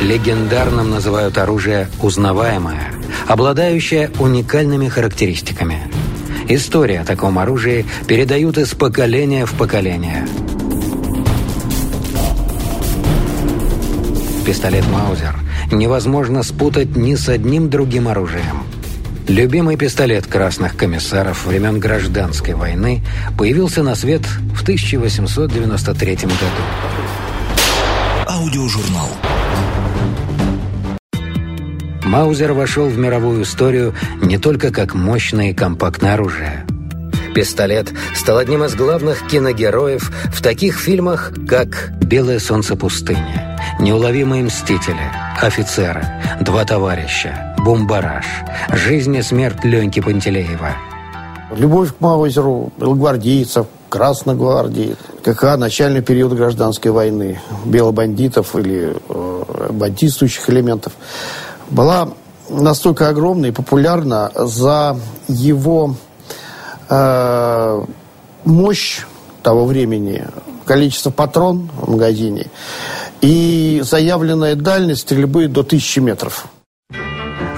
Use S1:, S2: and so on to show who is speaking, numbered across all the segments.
S1: Легендарным называют оружие узнаваемое, обладающее уникальными характеристиками. История о таком оружии передают из поколения в поколение. Пистолет Маузер невозможно спутать ни с одним другим оружием. Любимый пистолет красных комиссаров времен Гражданской войны появился на свет в 1893 году.
S2: Аудиожурнал.
S1: Маузер вошел в мировую историю не только как мощное и компактное оружие. Пистолет стал одним из главных киногероев в таких фильмах, как «Белое солнце пустыни», «Неуловимые мстители», «Офицеры», «Два товарища», «Бумбараш», «Жизнь и смерть Леньки Пантелеева».
S3: Любовь к Маузеру, белогвардейцев, Красной гвардии, КХ, начальный период гражданской войны, белобандитов или э, бандитствующих элементов – была настолько огромна и популярна за его э, мощь того времени, количество патрон в магазине и заявленная дальность стрельбы до тысячи метров.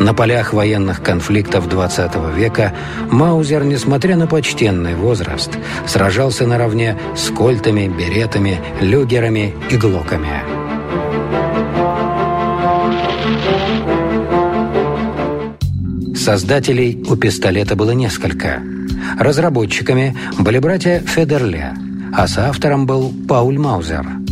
S1: На полях военных конфликтов XX века Маузер, несмотря на почтенный возраст, сражался наравне с кольтами, беретами, люгерами и глоками. Создателей у пистолета было несколько. Разработчиками были братья Федерле, а соавтором был Пауль Маузер.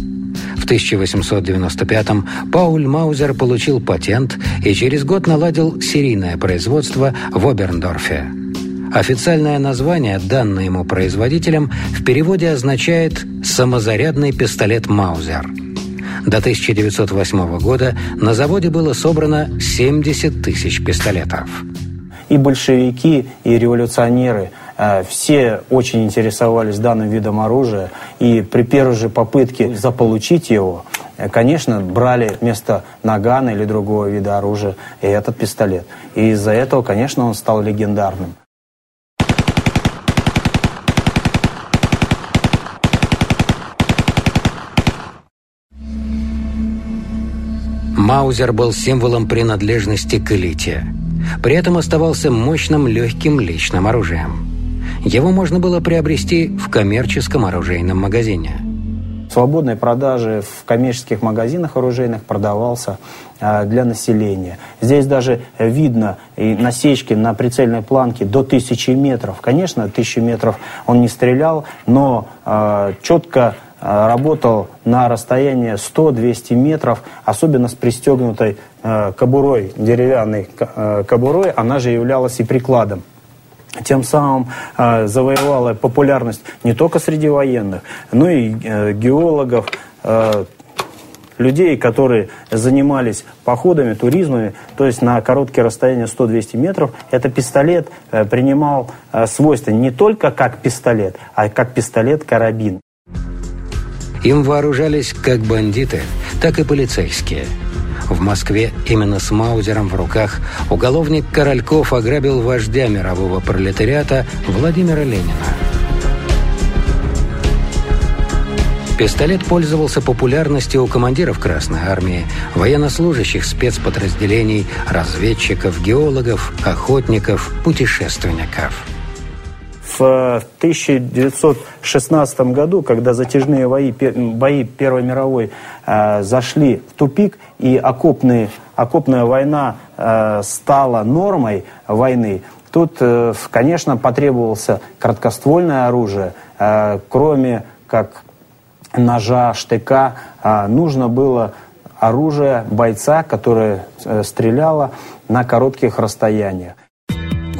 S1: В 1895-м Пауль Маузер получил патент и через год наладил серийное производство в Оберндорфе. Официальное название, данное ему производителем, в переводе означает «самозарядный пистолет Маузер». До 1908 года на заводе было собрано 70 тысяч пистолетов
S4: и большевики, и революционеры все очень интересовались данным видом оружия, и при первой же попытке заполучить его, э, конечно, брали вместо нагана или другого вида оружия и этот пистолет. И из-за этого, конечно, он стал легендарным.
S1: Маузер был символом принадлежности к элите – при этом оставался мощным легким личным оружием. Его можно было приобрести в коммерческом оружейном магазине.
S4: В свободной продаже в коммерческих магазинах оружейных продавался э, для населения. Здесь даже видно и насечки на прицельной планке до 1000 метров. Конечно, 1000 метров он не стрелял, но э, четко Э, работал на расстоянии 100-200 метров, особенно с пристегнутой кобурой, деревянной кобурой, она же являлась и прикладом. Тем самым э, завоевала популярность не только среди военных, но и э, геологов, э, людей, которые занимались походами, туризмами, то есть на короткие расстояния 100-200 метров, этот пистолет э, принимал свойства не только как пистолет, а как пистолет-карабин.
S1: Им вооружались как бандиты, так и полицейские. В Москве именно с Маузером в руках уголовник Корольков ограбил вождя мирового пролетариата Владимира Ленина. Пистолет пользовался популярностью у командиров Красной Армии, военнослужащих спецподразделений, разведчиков, геологов, охотников, путешественников.
S4: В 1916 году, когда затяжные бои, бои Первой мировой э, зашли в тупик, и окопные, окопная война э, стала нормой войны, тут, э, конечно, потребовался краткоствольное оружие, э, кроме как ножа, штыка, э, нужно было оружие бойца, которое э, стреляло на коротких расстояниях.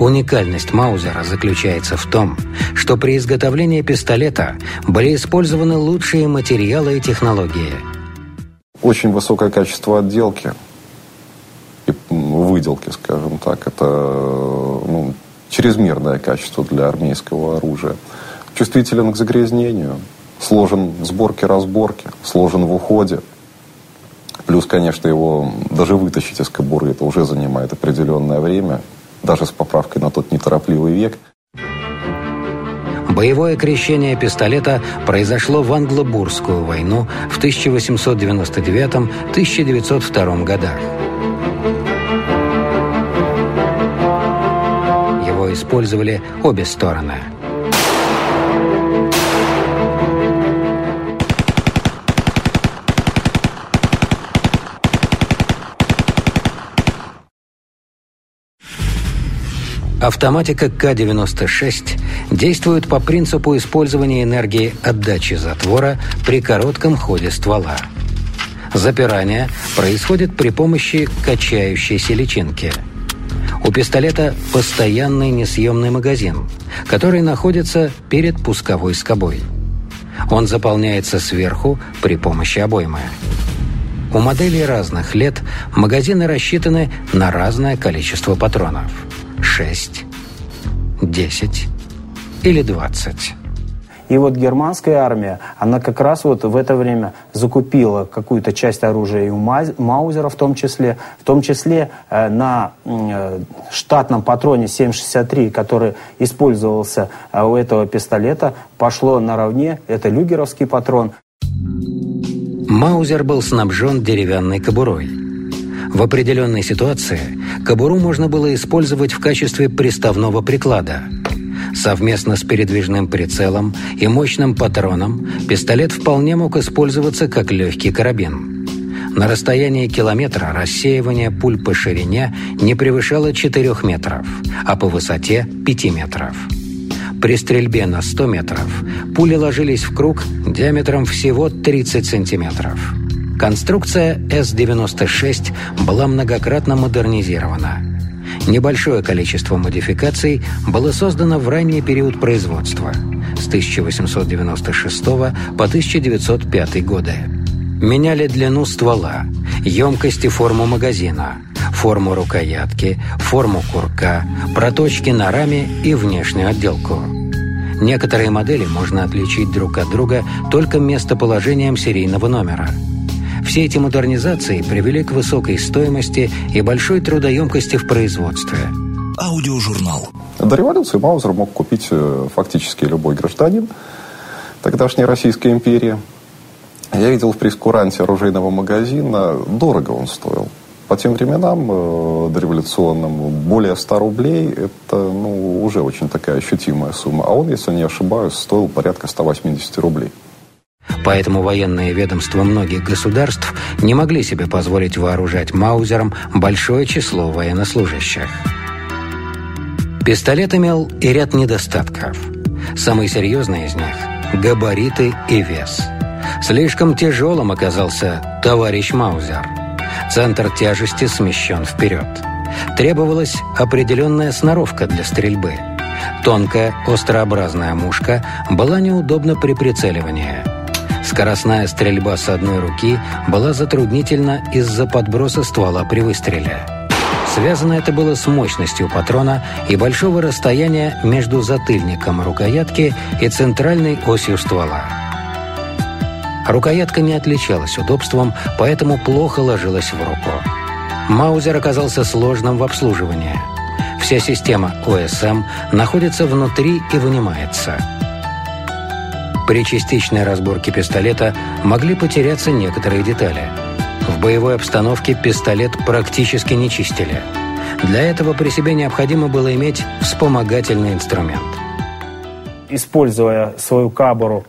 S1: Уникальность Маузера заключается в том, что при изготовлении пистолета были использованы лучшие материалы и технологии.
S5: Очень высокое качество отделки и выделки, скажем так. Это ну, чрезмерное качество для армейского оружия. Чувствителен к загрязнению, сложен в сборке-разборке, сложен в уходе. Плюс, конечно, его даже вытащить из кобуры, это уже занимает определенное время даже с поправкой на тот неторопливый век.
S1: Боевое крещение пистолета произошло в Англобурскую войну в 1899-1902 годах. Его использовали обе стороны – Автоматика К-96 действует по принципу использования энергии отдачи затвора при коротком ходе ствола. Запирание происходит при помощи качающейся личинки. У пистолета постоянный несъемный магазин, который находится перед пусковой скобой. Он заполняется сверху при помощи обоймы. У моделей разных лет магазины рассчитаны на разное количество патронов – 6, 10 или 20.
S4: И вот германская армия, она как раз вот в это время закупила какую-то часть оружия и у Маузера в том числе, в том числе э, на э, штатном патроне 7,63, который использовался э, у этого пистолета, пошло наравне, это люгеровский патрон.
S1: Маузер был снабжен деревянной кобурой. В определенной ситуации кобуру можно было использовать в качестве приставного приклада. Совместно с передвижным прицелом и мощным патроном пистолет вполне мог использоваться как легкий карабин. На расстоянии километра рассеивание пуль по ширине не превышало 4 метров, а по высоте 5 метров. При стрельбе на 100 метров пули ложились в круг диаметром всего 30 сантиметров. Конструкция С-96 была многократно модернизирована. Небольшое количество модификаций было создано в ранний период производства с 1896 по 1905 годы. Меняли длину ствола, емкость и форму магазина, форму рукоятки, форму курка, проточки на раме и внешнюю отделку. Некоторые модели можно отличить друг от друга только местоположением серийного номера – все эти модернизации привели к высокой стоимости и большой трудоемкости в производстве.
S5: Аудиожурнал. До революции Маузер мог купить э, фактически любой гражданин тогдашней Российской империи. Я видел в прескуранте оружейного магазина, дорого он стоил. По тем временам, э, дореволюционным, более 100 рублей – это ну, уже очень такая ощутимая сумма. А он, если не ошибаюсь, стоил порядка 180 рублей.
S1: Поэтому военные ведомства многих государств не могли себе позволить вооружать Маузером большое число военнослужащих. Пистолет имел и ряд недостатков. Самый серьезный из них – габариты и вес. Слишком тяжелым оказался товарищ Маузер. Центр тяжести смещен вперед. Требовалась определенная сноровка для стрельбы. Тонкая, острообразная мушка была неудобна при прицеливании – Скоростная стрельба с одной руки была затруднительна из-за подброса ствола при выстреле. Связано это было с мощностью патрона и большого расстояния между затыльником рукоятки и центральной осью ствола. Рукоятка не отличалась удобством, поэтому плохо ложилась в руку. Маузер оказался сложным в обслуживании. Вся система ОСМ находится внутри и вынимается – при частичной разборке пистолета могли потеряться некоторые детали. В боевой обстановке пистолет практически не чистили. Для этого при себе необходимо было иметь вспомогательный инструмент.
S4: Используя свою кабуру,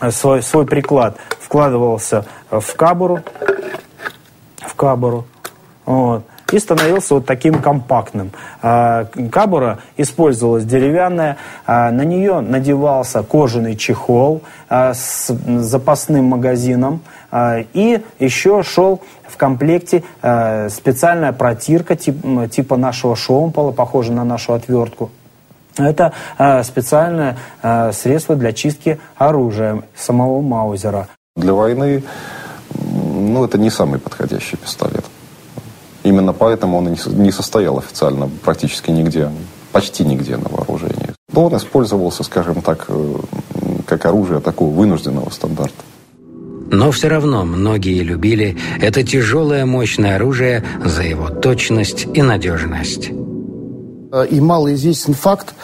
S4: э, свой, свой приклад, вкладывался в кабуру, в кабуру, вот, и становился вот таким компактным. А, кабура использовалась деревянная, а, на нее надевался кожаный чехол а, с запасным магазином, и еще шел в комплекте специальная протирка типа нашего шомпола, похожая на нашу отвертку. Это специальное средство для чистки оружия самого Маузера.
S5: Для войны ну, это не самый подходящий пистолет. Именно поэтому он не состоял официально практически нигде, почти нигде на вооружении. Но он использовался, скажем так, э, как оружие такого вынужденного стандарта.
S1: Но все равно многие любили это тяжелое мощное оружие за его точность и надежность.
S3: Э, и малоизвестен факт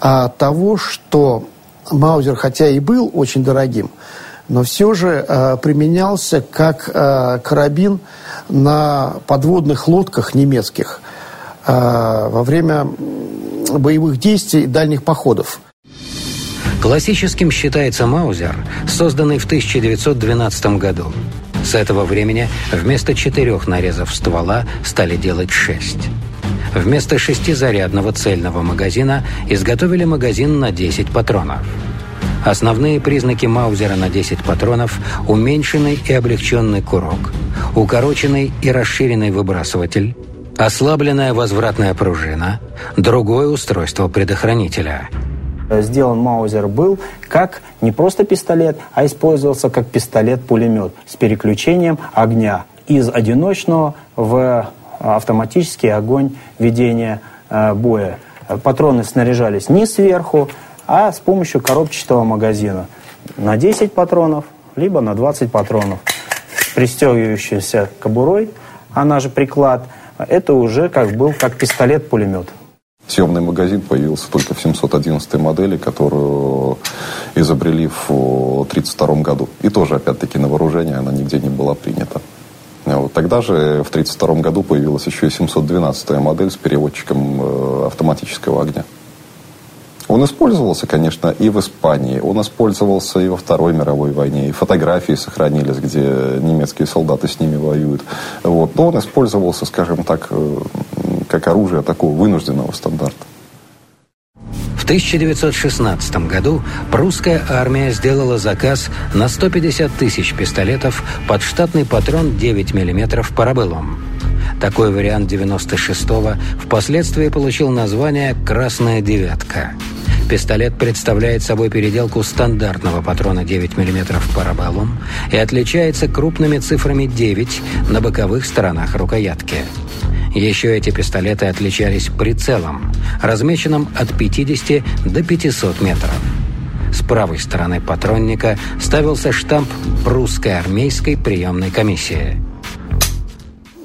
S3: а, того, что Маузер, хотя и был очень дорогим, но все же э, применялся как э, карабин на подводных лодках немецких э, во время боевых действий и дальних походов.
S1: Классическим считается Маузер, созданный в 1912 году. С этого времени вместо четырех нарезов ствола стали делать шесть. Вместо шестизарядного цельного магазина изготовили магазин на 10 патронов. Основные признаки Маузера на 10 патронов – уменьшенный и облегченный курок, укороченный и расширенный выбрасыватель, ослабленная возвратная пружина, другое устройство предохранителя –
S4: сделан Маузер был как не просто пистолет, а использовался как пистолет-пулемет с переключением огня из одиночного в автоматический огонь ведения э, боя. Патроны снаряжались не сверху, а с помощью коробчатого магазина. На 10 патронов, либо на 20 патронов. Пристегивающийся кобурой, она же приклад, это уже как был как пистолет-пулемет.
S5: Съемный магазин появился только в 711 модели, которую изобрели в 1932 году. И тоже, опять-таки, на вооружение она нигде не была принята. Вот. Тогда же, в 1932 году, появилась еще и 712 модель с переводчиком э, автоматического огня. Он использовался, конечно, и в Испании, он использовался и во Второй мировой войне, и фотографии сохранились, где немецкие солдаты с ними воюют. Вот. Но он использовался, скажем так, э, как оружие такого вынужденного стандарта.
S1: В 1916 году прусская армия сделала заказ на 150 тысяч пистолетов под штатный патрон 9 мм парабеллум. Такой вариант 96-го впоследствии получил название «Красная девятка». Пистолет представляет собой переделку стандартного патрона 9 мм парабеллум и отличается крупными цифрами 9 на боковых сторонах рукоятки. Еще эти пистолеты отличались прицелом, размеченным от 50 до 500 метров. С правой стороны патронника ставился штамп прусской армейской приемной комиссии.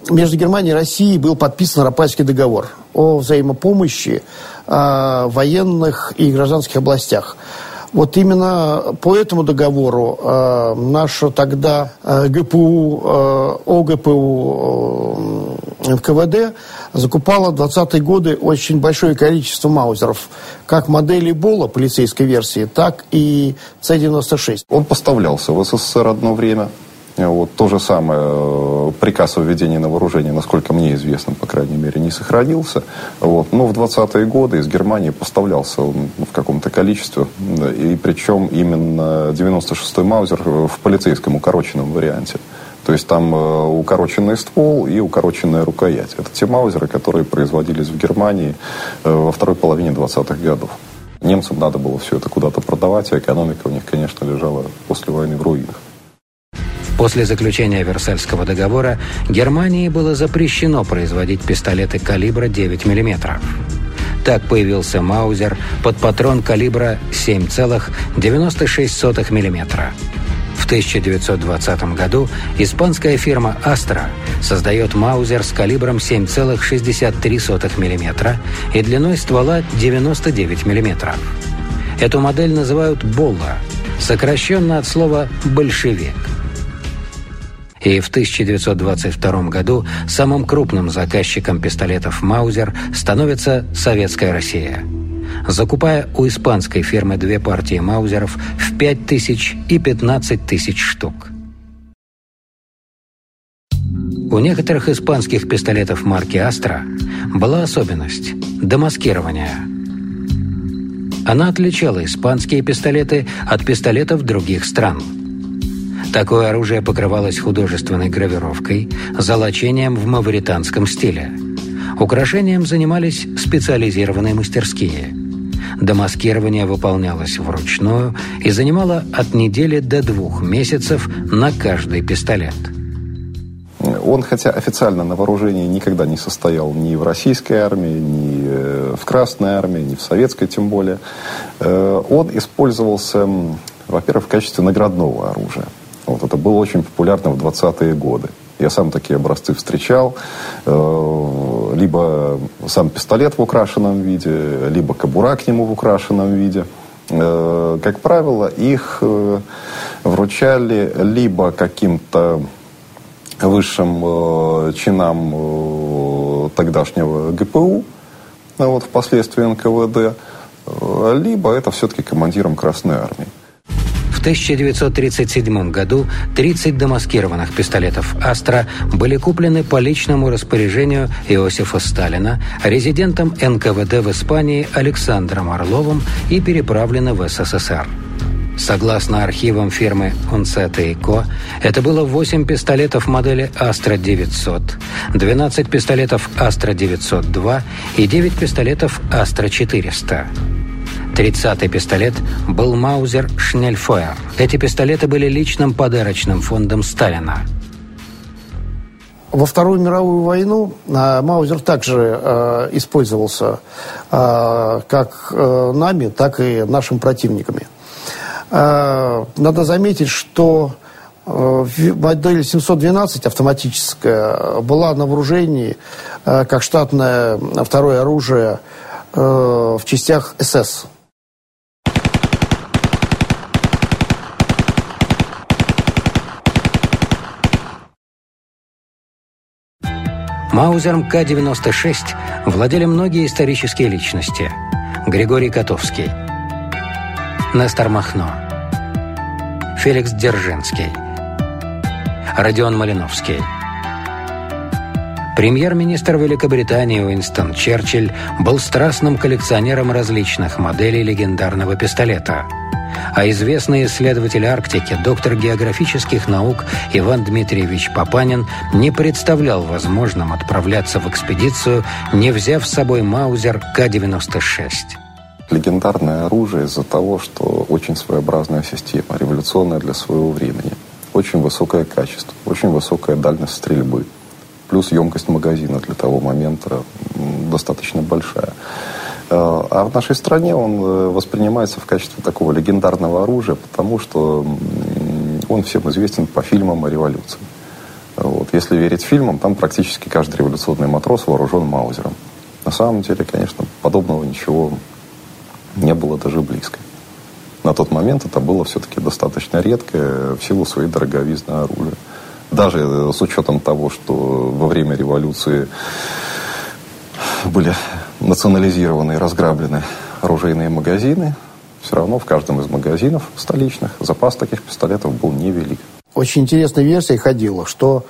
S3: Между Германией и Россией был подписан Рапальский договор о взаимопомощи э, военных и гражданских областях. Вот именно по этому договору э, наша тогда э, ГПУ, э, ОГПУ э, НКВД закупала в 20-е годы очень большое количество маузеров, как модели БОЛа полицейской версии, так и С-96.
S5: Он поставлялся в СССР одно время, вот, то же самое, э, приказ о введении на вооружение, насколько мне известно, по крайней мере, не сохранился. Вот. Но в 20-е годы из Германии поставлялся он в каком-то количестве. И причем именно 96-й Маузер в полицейском укороченном варианте. То есть там э, укороченный ствол и укороченная рукоять. Это те маузеры, которые производились в Германии э, во второй половине 20-х годов. Немцам надо было все это куда-то продавать, а экономика у них, конечно, лежала после войны в руинах.
S1: После заключения Версальского договора Германии было запрещено производить пистолеты калибра 9 мм. Так появился Маузер под патрон калибра 7,96 мм. В 1920 году испанская фирма «Астра» создает Маузер с калибром 7,63 мм и длиной ствола 99 мм. Эту модель называют «Болла», сокращенно от слова «большевик». И в 1922 году самым крупным заказчиком пистолетов «Маузер» становится Советская Россия. Закупая у испанской фирмы две партии «Маузеров» в 5 тысяч и 15 тысяч штук. У некоторых испанских пистолетов марки «Астра» была особенность – демаскирование. Она отличала испанские пистолеты от пистолетов других стран – Такое оружие покрывалось художественной гравировкой, золочением в мавританском стиле. Украшением занимались специализированные мастерские. Домаскирование выполнялось вручную и занимало от недели до двух месяцев на каждый пистолет.
S5: Он, хотя официально на вооружении никогда не состоял ни в российской армии, ни э, в Красной армии, ни в советской тем более, э, он использовался, во-первых, в качестве наградного оружия. Вот это было очень популярно в 20-е годы. Я сам такие образцы встречал. Э, либо сам пистолет в украшенном виде, либо кобура к нему в украшенном виде. Э, как правило, их э, вручали либо каким-то высшим чинам тогдашнего ГПУ, вот, впоследствии НКВД, либо это все-таки командиром Красной Армии.
S1: В 1937 году 30 демаскированных пистолетов «Астра» были куплены по личному распоряжению Иосифа Сталина резидентом НКВД в Испании Александром Орловым и переправлены в СССР. Согласно архивам фирмы Унцета и Ко, это было 8 пистолетов модели Астра-900, 12 пистолетов Астра-902 и 9 пистолетов Астра-400. Тридцатый пистолет был Маузер Шнельфойер. Эти пистолеты были личным подарочным фондом Сталина.
S3: Во Вторую мировую войну э, Маузер также э, использовался э, как нами, так и нашими противниками. Э, надо заметить, что модель 712 автоматическая была на вооружении как штатное второе оружие в частях СС.
S1: Маузером К-96 владели многие исторические личности. Григорий Котовский, Нестор Махно, Феликс Дзержинский, Родион Малиновский. Премьер-министр Великобритании Уинстон Черчилль был страстным коллекционером различных моделей легендарного пистолета – а известный исследователь Арктики, доктор географических наук Иван Дмитриевич Папанин не представлял возможным отправляться в экспедицию, не взяв с собой Маузер К-96.
S5: Легендарное оружие из-за того, что очень своеобразная система, революционная для своего времени. Очень высокое качество, очень высокая дальность стрельбы. Плюс емкость магазина для того момента достаточно большая. Э, а в нашей стране он э, воспринимается в качестве такого легендарного оружия, потому что он всем известен по фильмам о революции. Вот. Если верить фильмам, там практически каждый революционный матрос вооружен маузером. На самом деле, конечно, подобного ничего не было даже близко. На тот момент это было все-таки достаточно редкое в силу своей дороговизны оружия. Даже э, с учетом того, что во время революции были национализированы и разграблены оружейные магазины, все равно в каждом из магазинов столичных запас таких пистолетов был невелик.
S3: Очень интересная версия ходила, что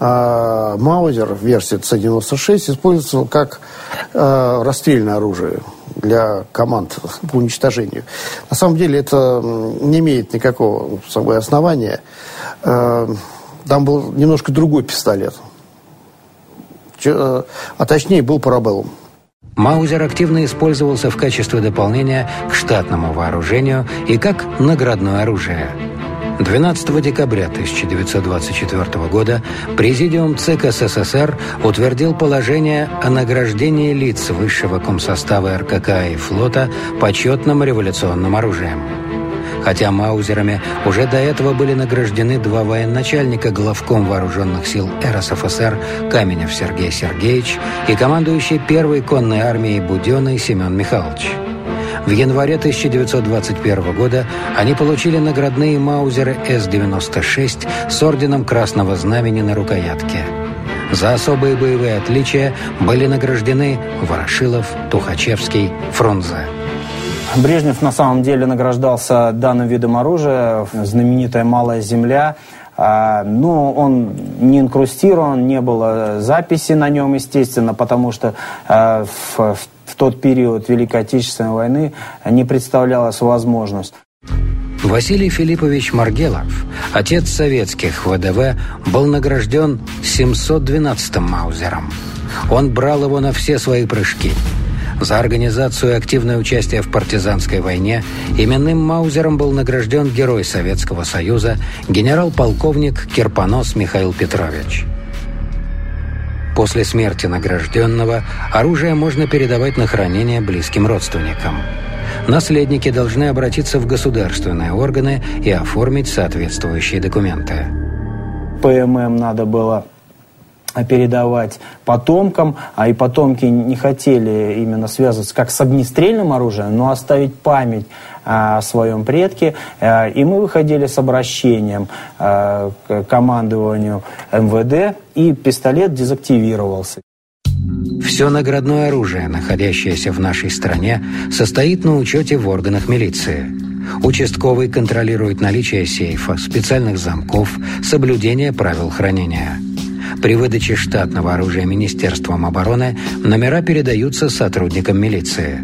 S3: э, Маузер в версии Ц-96 использовался как э, расстрельное оружие для команд по уничтожению. На самом деле это не имеет никакого собой основания. Э, там был немножко другой пистолет. Э, а точнее был парабеллум.
S1: Маузер активно использовался в качестве дополнения к штатному вооружению и как наградное оружие. 12 декабря 1924 года Президиум ЦК СССР утвердил положение о награждении лиц высшего комсостава РКК и флота почетным революционным оружием. Хотя маузерами уже до этого были награждены два военачальника главком вооруженных сил РСФСР Каменев Сергей Сергеевич и командующий первой конной армией Буденный Семен Михайлович. В январе 1921 года они получили наградные маузеры С-96 с орденом Красного Знамени на рукоятке. За особые боевые отличия были награждены Ворошилов, Тухачевский, Фрунзе.
S4: Брежнев на самом деле награждался данным видом оружия, знаменитая «Малая земля». А, но он не инкрустирован, не было записи на нем, естественно, потому что а, в, в тот период Великой Отечественной войны не представлялась возможность.
S1: Василий Филиппович Маргелов, отец советских ВДВ, был награжден 712-м Маузером. Он брал его на все свои прыжки – за организацию и активное участие в партизанской войне именным Маузером был награжден Герой Советского Союза генерал-полковник Кирпонос Михаил Петрович. После смерти награжденного оружие можно передавать на хранение близким родственникам. Наследники должны обратиться в государственные органы и оформить соответствующие документы.
S4: ПММ надо было передавать потомкам, а и потомки не хотели именно связываться как с огнестрельным оружием, но оставить память а, о своем предке. А, и мы выходили с обращением к командованию МВД, и пистолет дезактивировался.
S1: Все наградное оружие, находящееся в нашей стране, состоит на учете в органах милиции. Участковый контролирует наличие сейфа, специальных замков, соблюдение правил хранения. При выдаче штатного оружия Министерством обороны номера передаются сотрудникам милиции.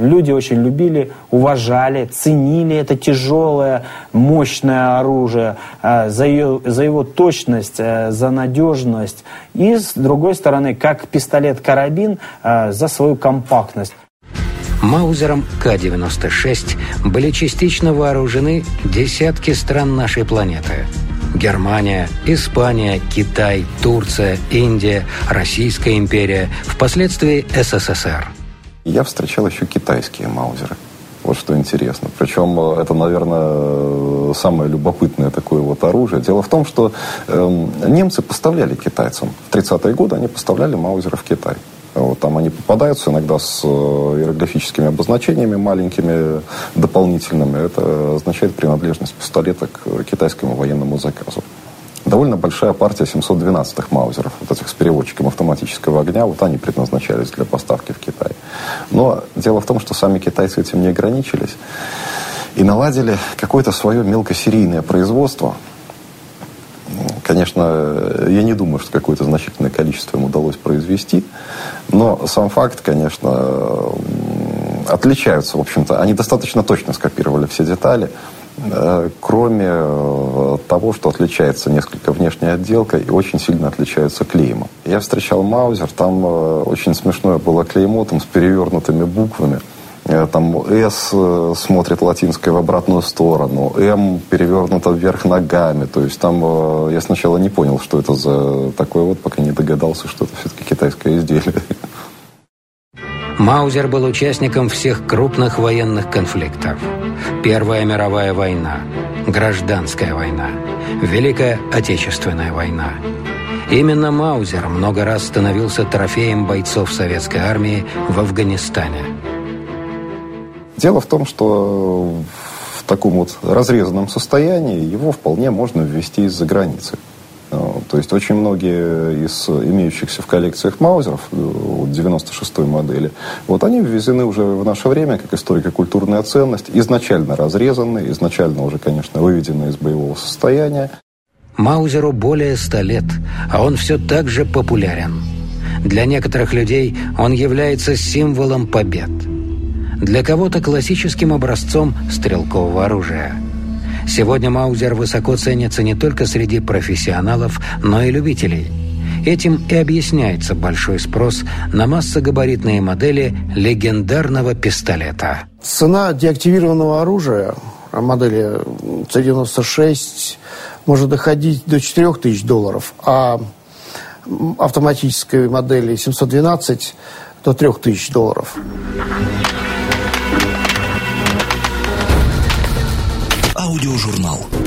S4: Люди очень любили, уважали, ценили это тяжелое, мощное оружие э, за, ее, за его точность, э, за надежность. И, с другой стороны, как пистолет-карабин, э, за свою компактность.
S1: Маузером К-96 были частично вооружены десятки стран нашей планеты – Германия, Испания, Китай, Турция, Индия, Российская империя, впоследствии СССР.
S5: Я встречал еще китайские маузеры. Вот что интересно. Причем э, это, наверное, самое любопытное такое вот оружие. Дело в том, что э, немцы поставляли китайцам. В 30-е годы они поставляли маузеры в Китай. Вот, там они попадаются иногда с э, иероглифическими обозначениями маленькими, дополнительными. Это означает принадлежность пистолета к китайскому военному заказу. Довольно большая партия 712-х маузеров, вот этих с переводчиком автоматического огня, вот они предназначались для поставки в Китай. Но дело в том, что сами китайцы этим не ограничились и наладили какое-то свое мелкосерийное производство – Конечно, я не думаю, что какое-то значительное количество им удалось произвести, но сам факт, конечно, отличаются, в общем-то. Они достаточно точно скопировали все детали, э, кроме э, того, что отличается несколько внешняя отделка и очень сильно отличаются клеймом. Я встречал Маузер, там э, очень смешное было клеймо, там с перевернутыми буквами – там э, смотрит латинское в обратную сторону, M перевернуто вверх ногами. То есть там я сначала не понял, что это за такое вот, пока не догадался, что это все-таки китайское изделие.
S1: Маузер был участником всех крупных военных конфликтов. Первая мировая война, гражданская война, Великая Отечественная война. Именно Маузер много раз становился трофеем бойцов советской армии в Афганистане –
S5: Дело в том, что в таком вот разрезанном состоянии его вполне можно ввести из-за границы. А, то есть очень многие из имеющихся в коллекциях маузеров 96-й модели, вот они ввезены уже в наше время как историко-культурная ценность, изначально разрезанные, изначально уже, конечно, выведенные из боевого состояния.
S1: Маузеру более ста лет, а он все так же популярен. Для некоторых людей он является символом побед – для кого-то классическим образцом стрелкового оружия. Сегодня Маузер высоко ценится не только среди профессионалов, но и любителей. Этим и объясняется большой спрос на массогабаритные модели легендарного пистолета.
S3: Цена деактивированного оружия модели С-96 может доходить до 4000 долларов, а автоматической модели 712 до 3000 долларов.
S2: Аудиожурнал.